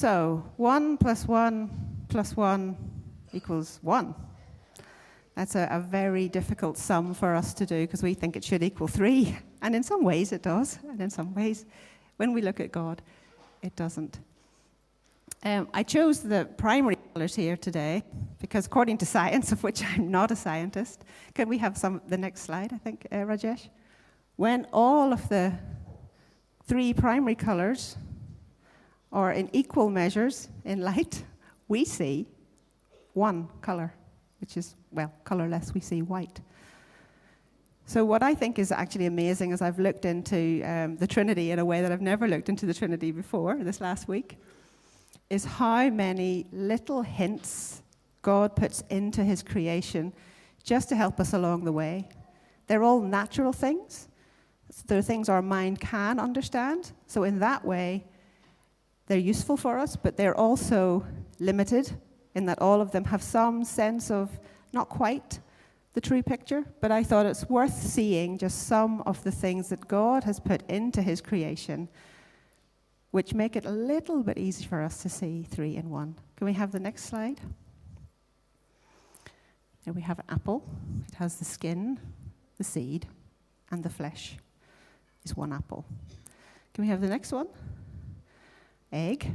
So 1 plus 1 plus 1 equals 1. That's a, a very difficult sum for us to do because we think it should equal 3. And in some ways it does, and in some ways, when we look at God, it doesn't. Um, I chose the primary colors here today because, according to science, of which I'm not a scientist, can we have some the next slide? I think, uh, Rajesh. When all of the three primary colors are in equal measures in light, we see one color, which is well colorless. We see white. So, what I think is actually amazing is I've looked into um, the Trinity in a way that I've never looked into the Trinity before this last week is how many little hints God puts into his creation just to help us along the way. They're all natural things. They're things our mind can understand. So, in that way, they're useful for us, but they're also limited in that all of them have some sense of not quite the true picture. But I thought it's worth seeing just some of the things that God has put into his creation which make it a little bit easy for us to see three in one. Can we have the next slide? Here we have an apple. It has the skin, the seed, and the flesh is one apple. Can we have the next one? Egg,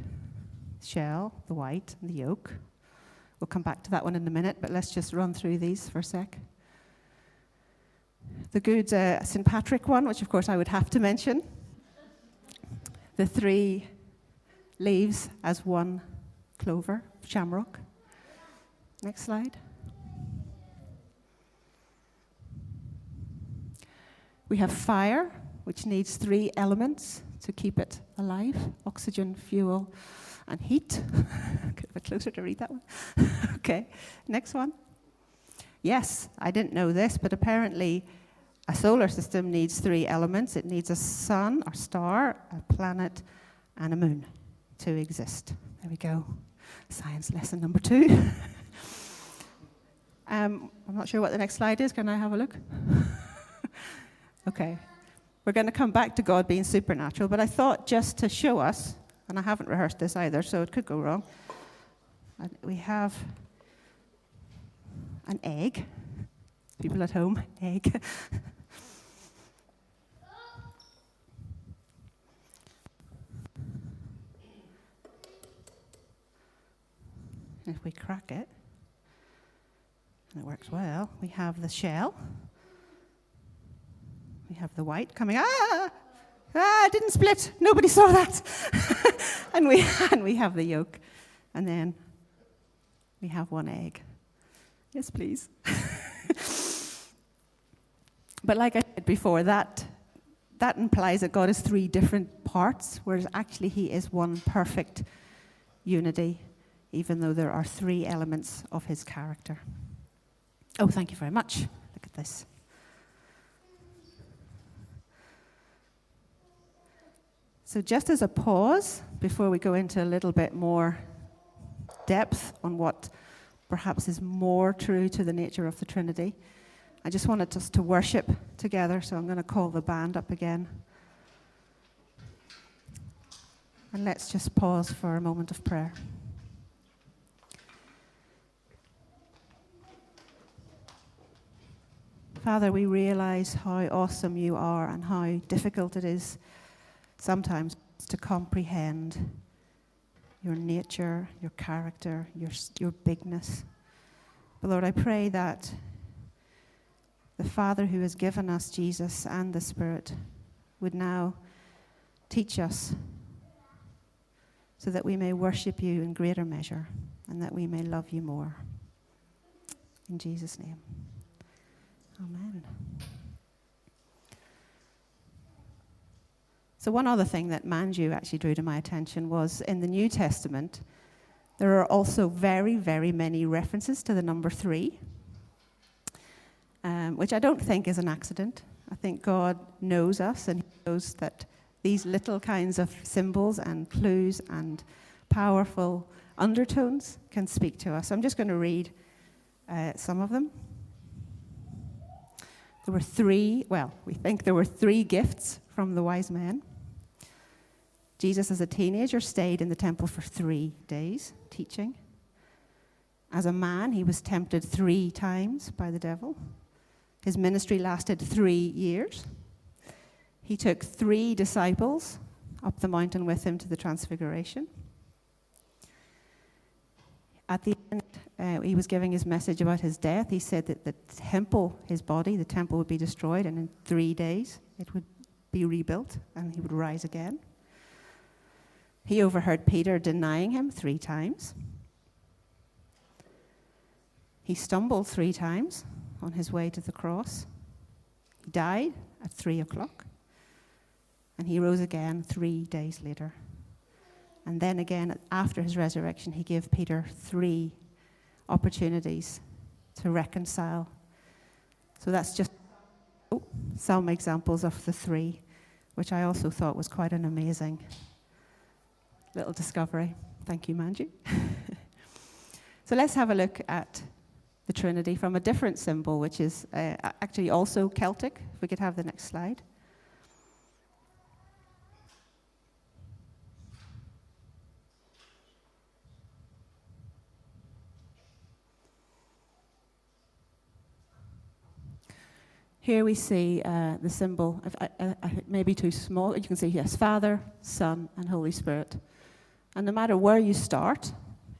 shell, the white, and the yolk. We'll come back to that one in a minute, but let's just run through these for a sec. The good uh, St. Patrick one, which of course I would have to mention, the three leaves as one clover, shamrock. Next slide. We have fire, which needs three elements to keep it alive oxygen, fuel, and heat. Get a bit closer to read that one. okay, next one. Yes, I didn't know this, but apparently a solar system needs three elements it needs a sun or star, a planet, and a moon to exist. There we go. Science lesson number two. um, I'm not sure what the next slide is. Can I have a look? okay. We're going to come back to God being supernatural, but I thought just to show us, and I haven't rehearsed this either, so it could go wrong. We have an egg. People at home, egg. if we crack it, and it works well, we have the shell. We have the white coming. Ah! Ah, it didn't split. Nobody saw that. and, we, and we have the yolk. And then we have one egg. Yes, please. but like I said before, that, that implies that God is three different parts, whereas actually He is one perfect unity even though there are three elements of his character. Oh, thank you very much. Look at this. So, just as a pause before we go into a little bit more depth on what perhaps is more true to the nature of the Trinity, I just wanted us to worship together. So, I'm going to call the band up again. And let's just pause for a moment of prayer. Father, we realize how awesome you are and how difficult it is sometimes to comprehend your nature, your character, your, your bigness. But Lord, I pray that the Father who has given us Jesus and the Spirit would now teach us so that we may worship you in greater measure and that we may love you more. In Jesus' name. Amen. So, one other thing that Manju actually drew to my attention was in the New Testament, there are also very, very many references to the number three, um, which I don't think is an accident. I think God knows us and He knows that these little kinds of symbols and clues and powerful undertones can speak to us. I'm just going to read uh, some of them. There were three, well, we think there were three gifts from the wise men. Jesus, as a teenager, stayed in the temple for three days teaching. As a man, he was tempted three times by the devil. His ministry lasted three years. He took three disciples up the mountain with him to the Transfiguration. At the end, uh, he was giving his message about his death. He said that the temple, his body, the temple would be destroyed, and in three days it would be rebuilt and he would rise again. He overheard Peter denying him three times. He stumbled three times on his way to the cross. He died at three o'clock. And he rose again three days later. And then again, after his resurrection, he gave Peter three opportunities to reconcile. So that's just some examples of the three, which I also thought was quite an amazing little discovery. Thank you, Manju. so let's have a look at the Trinity from a different symbol, which is uh, actually also Celtic. If we could have the next slide. Here we see uh, the symbol, of, uh, uh, maybe too small. You can see, yes, Father, Son, and Holy Spirit. And no matter where you start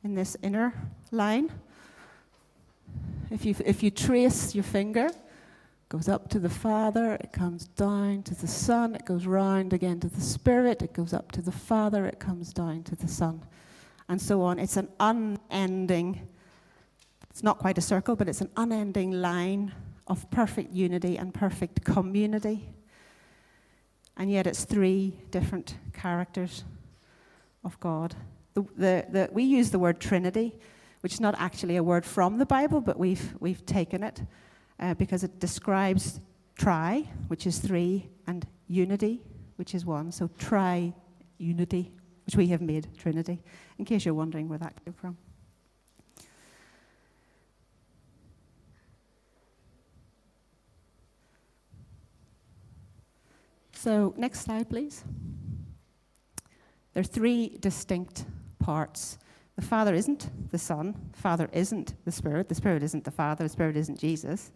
in this inner line, if you, if you trace your finger, it goes up to the Father, it comes down to the Son, it goes round again to the Spirit, it goes up to the Father, it comes down to the Son, and so on. It's an unending, it's not quite a circle, but it's an unending line of perfect unity and perfect community. And yet it's three different characters of God. The, the, the, we use the word Trinity, which is not actually a word from the Bible, but we've, we've taken it uh, because it describes tri, which is three, and unity, which is one. So tri unity, which we have made Trinity, in case you're wondering where that came from. So, next slide, please. There are three distinct parts. The Father isn't the Son, the Father isn't the Spirit, the Spirit isn't the Father, the Spirit isn't Jesus.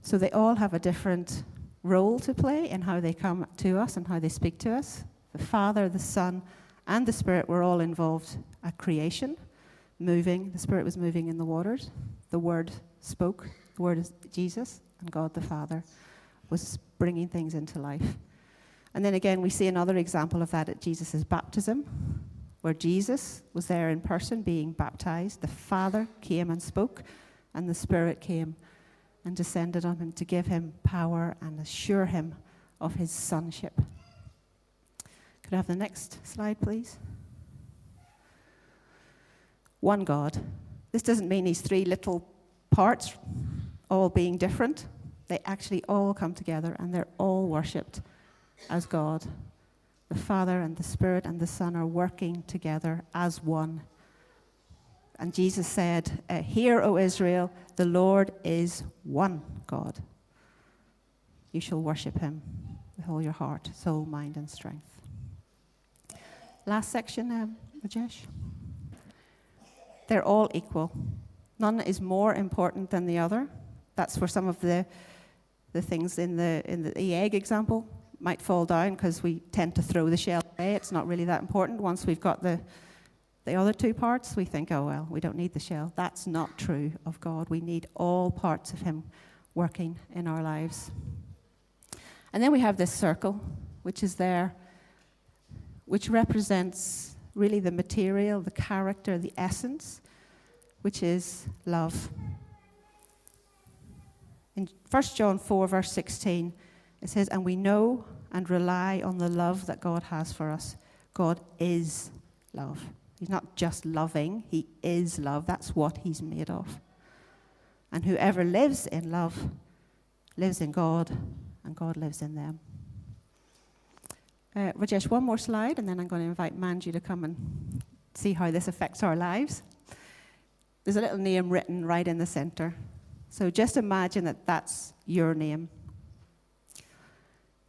So, they all have a different role to play in how they come to us and how they speak to us. The Father, the Son, and the Spirit were all involved at creation, moving. The Spirit was moving in the waters. The Word spoke. The Word is Jesus, and God the Father was bringing things into life. And then again, we see another example of that at Jesus' baptism, where Jesus was there in person being baptized. The Father came and spoke, and the Spirit came and descended on him to give him power and assure him of his sonship. Could I have the next slide, please? One God. This doesn't mean these three little parts all being different. They actually all come together and they're all worshipped as God. The Father and the Spirit and the Son are working together as one. And Jesus said, uh, Hear, O Israel, the Lord is one God. You shall worship him with all your heart, soul, mind, and strength. Last section, um, Rajesh. They're all equal. None is more important than the other. That's for some of the the things in the, in the egg example might fall down because we tend to throw the shell away. It's not really that important. Once we've got the, the other two parts, we think, oh, well, we don't need the shell. That's not true of God. We need all parts of Him working in our lives. And then we have this circle, which is there, which represents really the material, the character, the essence, which is love. In 1 John 4, verse 16, it says, And we know and rely on the love that God has for us. God is love. He's not just loving, He is love. That's what He's made of. And whoever lives in love lives in God, and God lives in them. Uh, Rajesh, one more slide, and then I'm going to invite Manju to come and see how this affects our lives. There's a little name written right in the center. So just imagine that that's your name.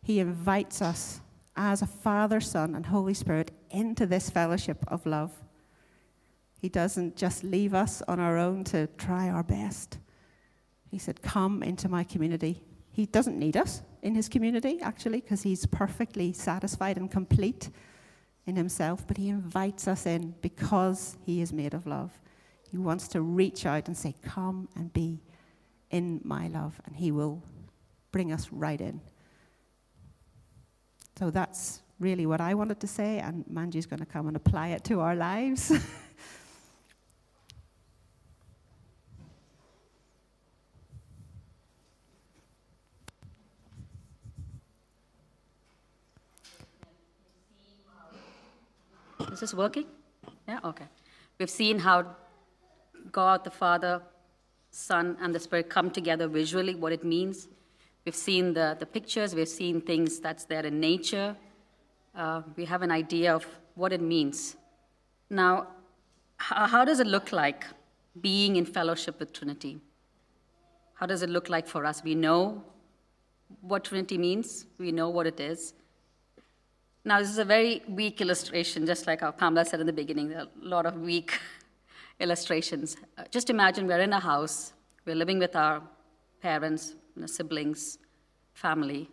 He invites us as a Father, Son, and Holy Spirit into this fellowship of love. He doesn't just leave us on our own to try our best. He said, Come into my community. He doesn't need us in his community, actually, because he's perfectly satisfied and complete in himself, but he invites us in because he is made of love. He wants to reach out and say, Come and be in my love, and he will bring us right in. So that's really what I wanted to say, and Manju's going to come and apply it to our lives. Is this working? Yeah, okay. We've seen how God the Father, Son, and the Spirit come together visually, what it means. We've seen the, the pictures, we've seen things that's there in nature. Uh, we have an idea of what it means. Now, how, does it look like being in fellowship with Trinity? How does it look like for us? We know what Trinity means, we know what it is. Now, this is a very weak illustration, just like our Pamela said in the beginning, there are a lot of weak illustrations. Uh, just imagine we're in a house, we're living with our parents, siblings, family.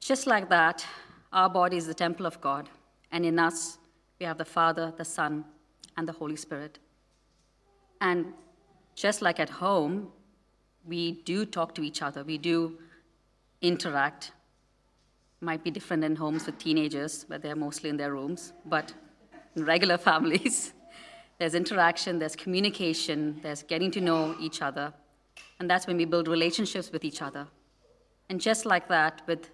Just like that, our body is the temple of God, and in us, we have the Father, the Son, and the Holy Spirit. And just like at home, we do talk to each other, we do interact, might be different in homes with teenagers, but they're mostly in their rooms. But in regular families, there's interaction, there's communication, there's getting to know each other. And that's when we build relationships with each other. And just like that, with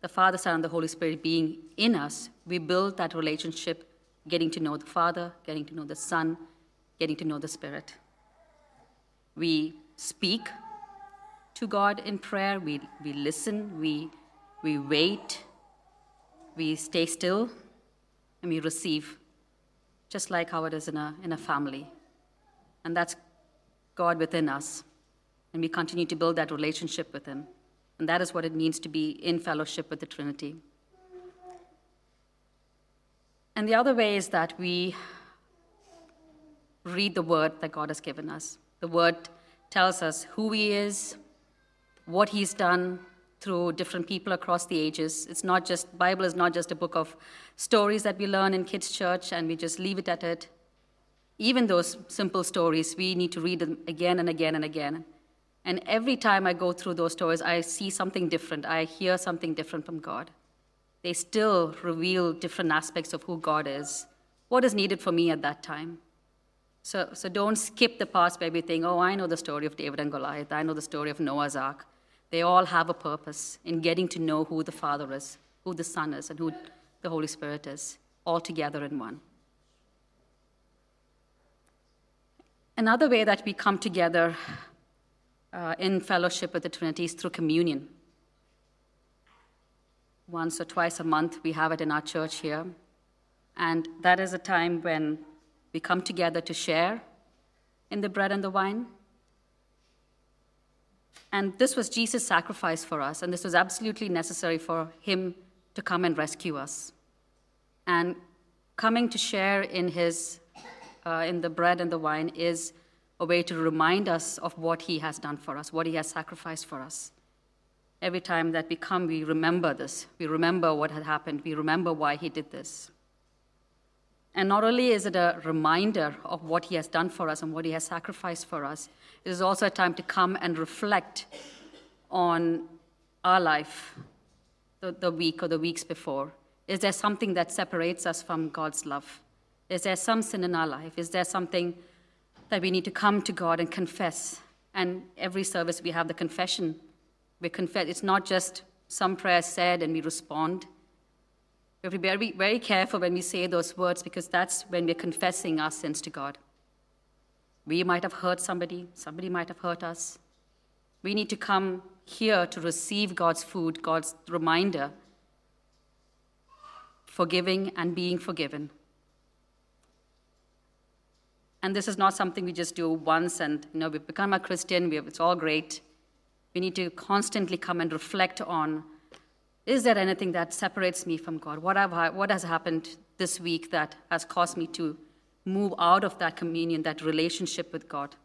the Father, Son, and the Holy Spirit being in us, we build that relationship, getting to know the Father, getting to know the Son, getting to know the Spirit. We speak to God in prayer, we, we listen, we we wait, we stay still, and we receive, just like how it is in a, in a family. And that's God within us. And we continue to build that relationship with Him. And that is what it means to be in fellowship with the Trinity. And the other way is that we read the word that God has given us. The word tells us who He is, what He's done, through different people across the ages. It's not just, Bible is not just a book of stories that we learn in kids' church and we just leave it at it. Even those simple stories, we need to read them again and again and again. And every time I go through those stories, I see something different. I hear something different from God. They still reveal different aspects of who God is. What is needed for me at that time? So, so don't skip the parts where we think, oh, I know the story of David and Goliath. I know the story of Noah's Ark. They all have a purpose in getting to know who the Father is, who the Son is, and who the Holy Spirit is, all together in one. Another way that we come together uh, in fellowship with the Trinity is through communion. Once or twice a month, we have it in our church here. And that is a time when we come together to share in the bread and the wine and this was Jesus' sacrifice for us, and this was absolutely necessary for him to come and rescue us. And coming to share in his uh, in the bread and the wine is a way to remind us of what he has done for us, what he has sacrificed for us. Every time that we come, we remember this. We remember what had happened. We remember why he did this. And not only is it a reminder of what he has done for us and what he has sacrificed for us, it is also a time to come and reflect on our life, the, the week or the weeks before. Is there something that separates us from God's love? Is there some sin in our life? Is there something that we need to come to God and confess? And every service we have the confession. We confess. It's not just some prayer said and we respond. We have to be very, very careful when we say those words because that's when we're confessing our sins to God. We might have hurt somebody, somebody might have hurt us. We need to come here to receive God's food, God's reminder, forgiving and being forgiven. And this is not something we just do once and, you know, we've become a Christian, we have, it's all great. We need to constantly come and reflect on Is there anything that separates me from God? What, have I, what has happened this week that has caused me to move out of that communion, that relationship with God?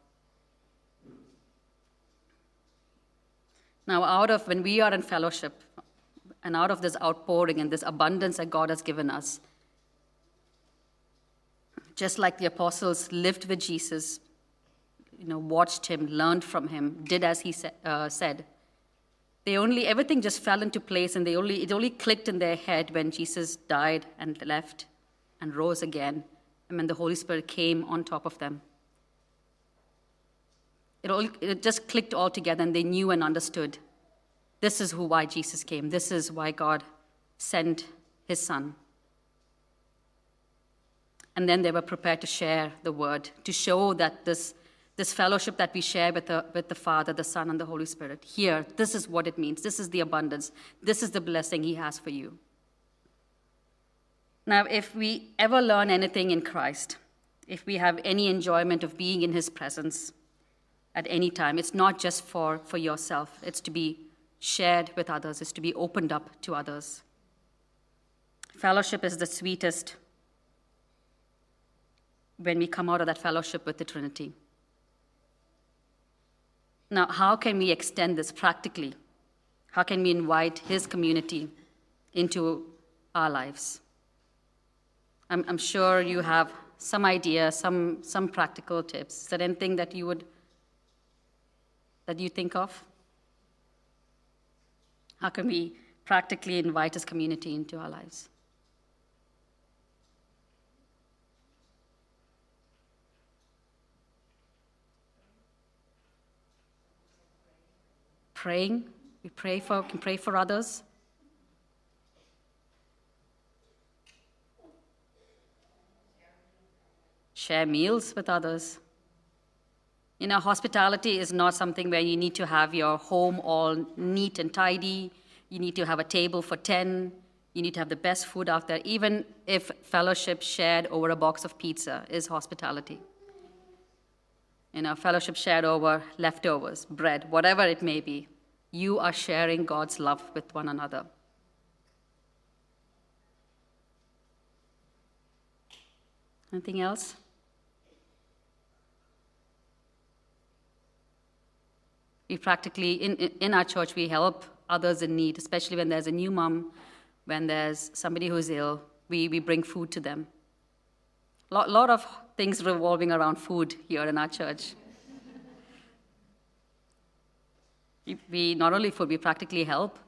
Now, out of when we are in fellowship and out of this outpouring and this abundance that God has given us, just like the apostles lived with Jesus, you know, watched him, learned from him, did as he sa- uh, said. They only everything just fell into place, and they only it only clicked in their head when Jesus died and left, and rose again, and when the Holy Spirit came on top of them. It, all, it just clicked all together, and they knew and understood. This is who why Jesus came. This is why God sent His Son. And then they were prepared to share the word, to show that this, this fellowship that we share with the, with the Father, the Son, and the Holy Spirit, here, this is what it means. This is the abundance. This is the blessing He has for you. Now, if we ever learn anything in Christ, if we have any enjoyment of being in His presence at any time, it's not just for, for yourself, it's to be shared with others, it's to be opened up to others. Fellowship is the sweetest when we come out of that fellowship with the Trinity. Now, how can we extend this practically? How can we invite His community into our lives? I'm, I'm sure you have some idea, some, some practical tips. Is there anything that you would that you think of? How can we practically invite His community into our lives? Praying. We pray for, can pray for others. Share meals with others. You know, hospitality is not something where you need to have your home all neat and tidy. You need to have a table for 10. You need to have the best food out there. Even if fellowship shared over a box of pizza is hospitality. You know, fellowship shared over leftovers, bread, whatever it may be you are sharing God's love with one another. Anything else? We practically, in, in our church, we help others in need, especially when there's a new mom, when there's somebody who's ill, we, we bring food to them. A lot, lot of things revolving around food here in our church. We not only food, we practically help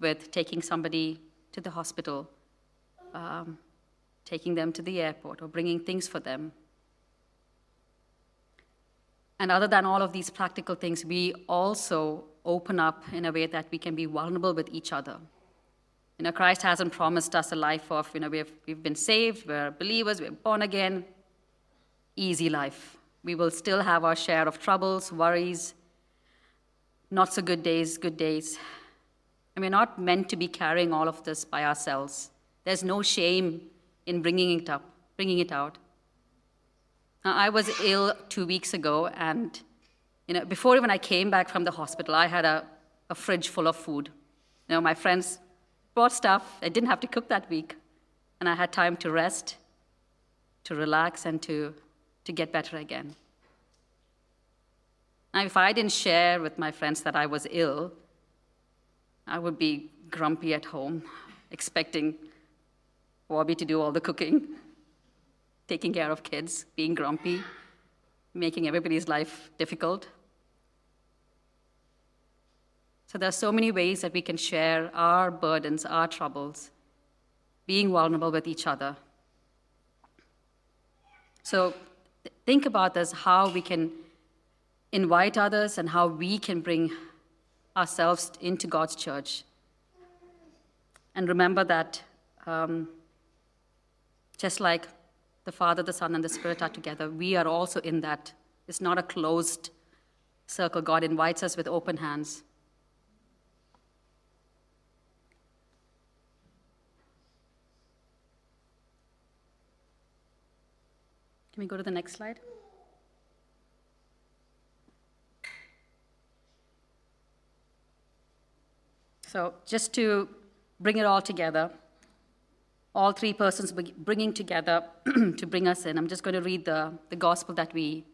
with taking somebody to the hospital, um, taking them to the airport, or bringing things for them. And other than all of these practical things, we also open up in a way that we can be vulnerable with each other. You know, Christ hasn't promised us a life of, you know, we've, we've been saved, we're believers, we're born again, easy life. We will still have our share of troubles, worries, not so good days, good days. And we're not meant to be carrying all of this by ourselves. There's no shame in bringing it up, bringing it out. Now, I was ill two weeks ago, and you know, before even I came back from the hospital, I had a, a fridge full of food. You know, my friends brought stuff. I didn't have to cook that week, and I had time to rest, to relax, and to, to get better again. Now, if I didn't share with my friends that I was ill, I would be grumpy at home, expecting Bobby to do all the cooking, taking care of kids, being grumpy, making everybody's life difficult. So there are so many ways that we can share our burdens, our troubles, being vulnerable with each other. So think about this how we can invite others and how we can bring ourselves into God's church. And remember that um, just like the Father, the Son, and the Spirit are together, we are also in that. It's not a closed circle. God invites us with open hands. Can we go to the next slide? So, just to bring it all together. All three persons bringing together to bring us in. I'm just going to read the, the gospel that we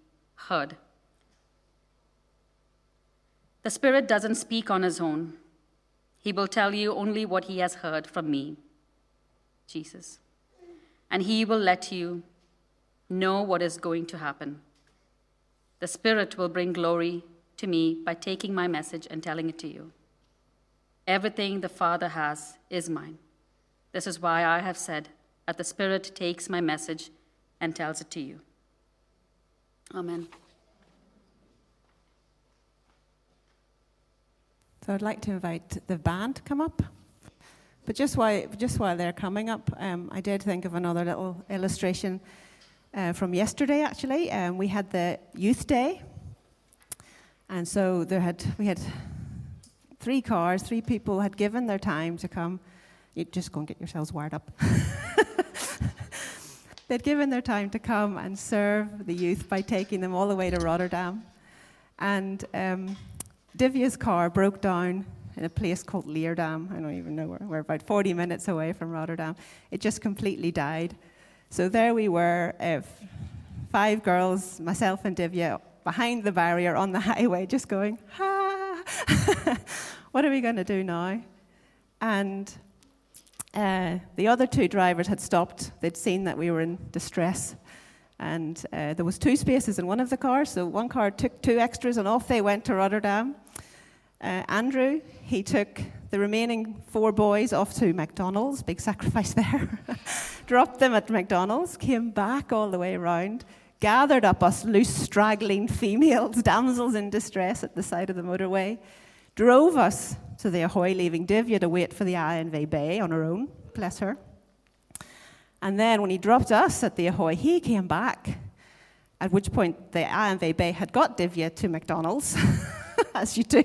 heard. The Spirit doesn't speak on his own, he will tell you only what he has heard from me, Jesus. And he will let you know what is going to happen. The Spirit will bring glory to me by taking my message and telling it to you. Everything the Father has is mine. This is why I have said that the Spirit takes my message and tells it to you. Amen. So I'd like to invite the band to come up. But just while, just while they're coming up, um, I did think of another little illustration uh, from yesterday, actually. Um, we had the Youth Day. And so there had, we had three cars, three people had given their time to come. You just go and get yourselves wired up. They'd given their time to come and serve the youth by taking them all the way to Rotterdam. And um, Divya's car broke down in a place called Leerdam. I don't even know where. We're about 40 minutes away from Rotterdam. It just completely died. So there we were, uh, five girls, myself and Divya, behind the barrier on the highway, just going, ha! what are we going to do now? And uh, the other two drivers had stopped. They'd seen that we were in distress. And uh, there was two spaces in one of the cars, so one car took two extras, and off they went to Rotterdam. Uh, Andrew, he took the remaining four boys off to McDonald's, big sacrifice there. Dropped them at McDonald's, came back all the way around, gathered up us loose, straggling females, damsels in distress at the side of the motorway, drove us to the Ahoy, leaving Divya to wait for the ANWB on her own, bless her. And then when he dropped us at the Ahoy, he came back, at which point the ANWB had got Divya to McDonald's, as you do.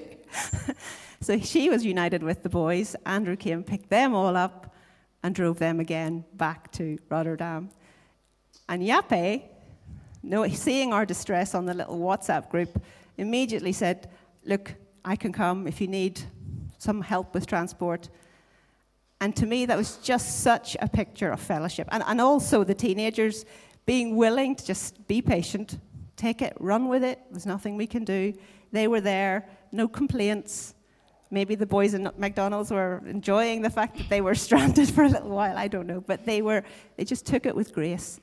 so she was united with the boys. Andrew came, picked them all up, and drove them again back to Rotterdam. And Jaap, seeing our distress on the little WhatsApp group, immediately said, Look, I can come if you need some help with transport. And to me, that was just such a picture of fellowship. And, and also the teenagers being willing to just be patient, take it, run with it. There's nothing we can do. They were there, no complaints. Maybe the boys in McDonald's were enjoying the fact that they were stranded for a little while. I don't know. But they, were, they just took it with grace.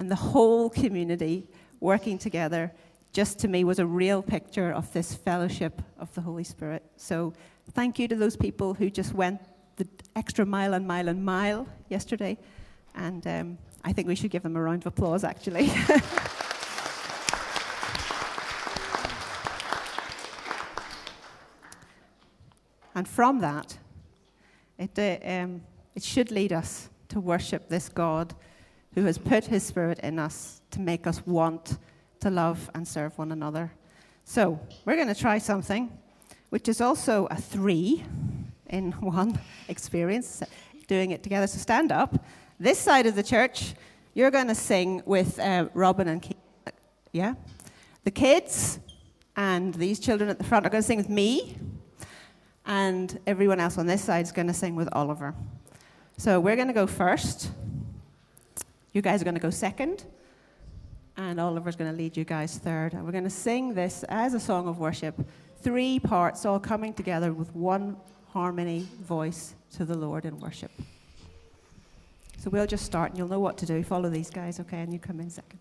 And the whole community working together, just to me, was a real picture of this fellowship of the Holy Spirit. So thank you to those people who just went the extra mile and mile and mile yesterday. And um, I think we should give them a round of applause, actually. and from that, it, uh, um, it should lead us to worship this God who has put his Spirit in us to make us want to love and serve one another. So, we're going to try something which is also a three in one experience, doing it together. So stand up. This side of the church, you're going to sing with uh, Robin and. Yeah? The kids and these children at the front are going to sing with me, and everyone else on this side is going to sing with Oliver. So we're going to go first. You guys are going to go second. And Oliver's going to lead you guys third. And we're going to sing this as a song of worship, three parts all coming together with one harmony, voice to the Lord in worship. So we'll just start and you'll know what to do. Follow these guys, okay? And you come in second.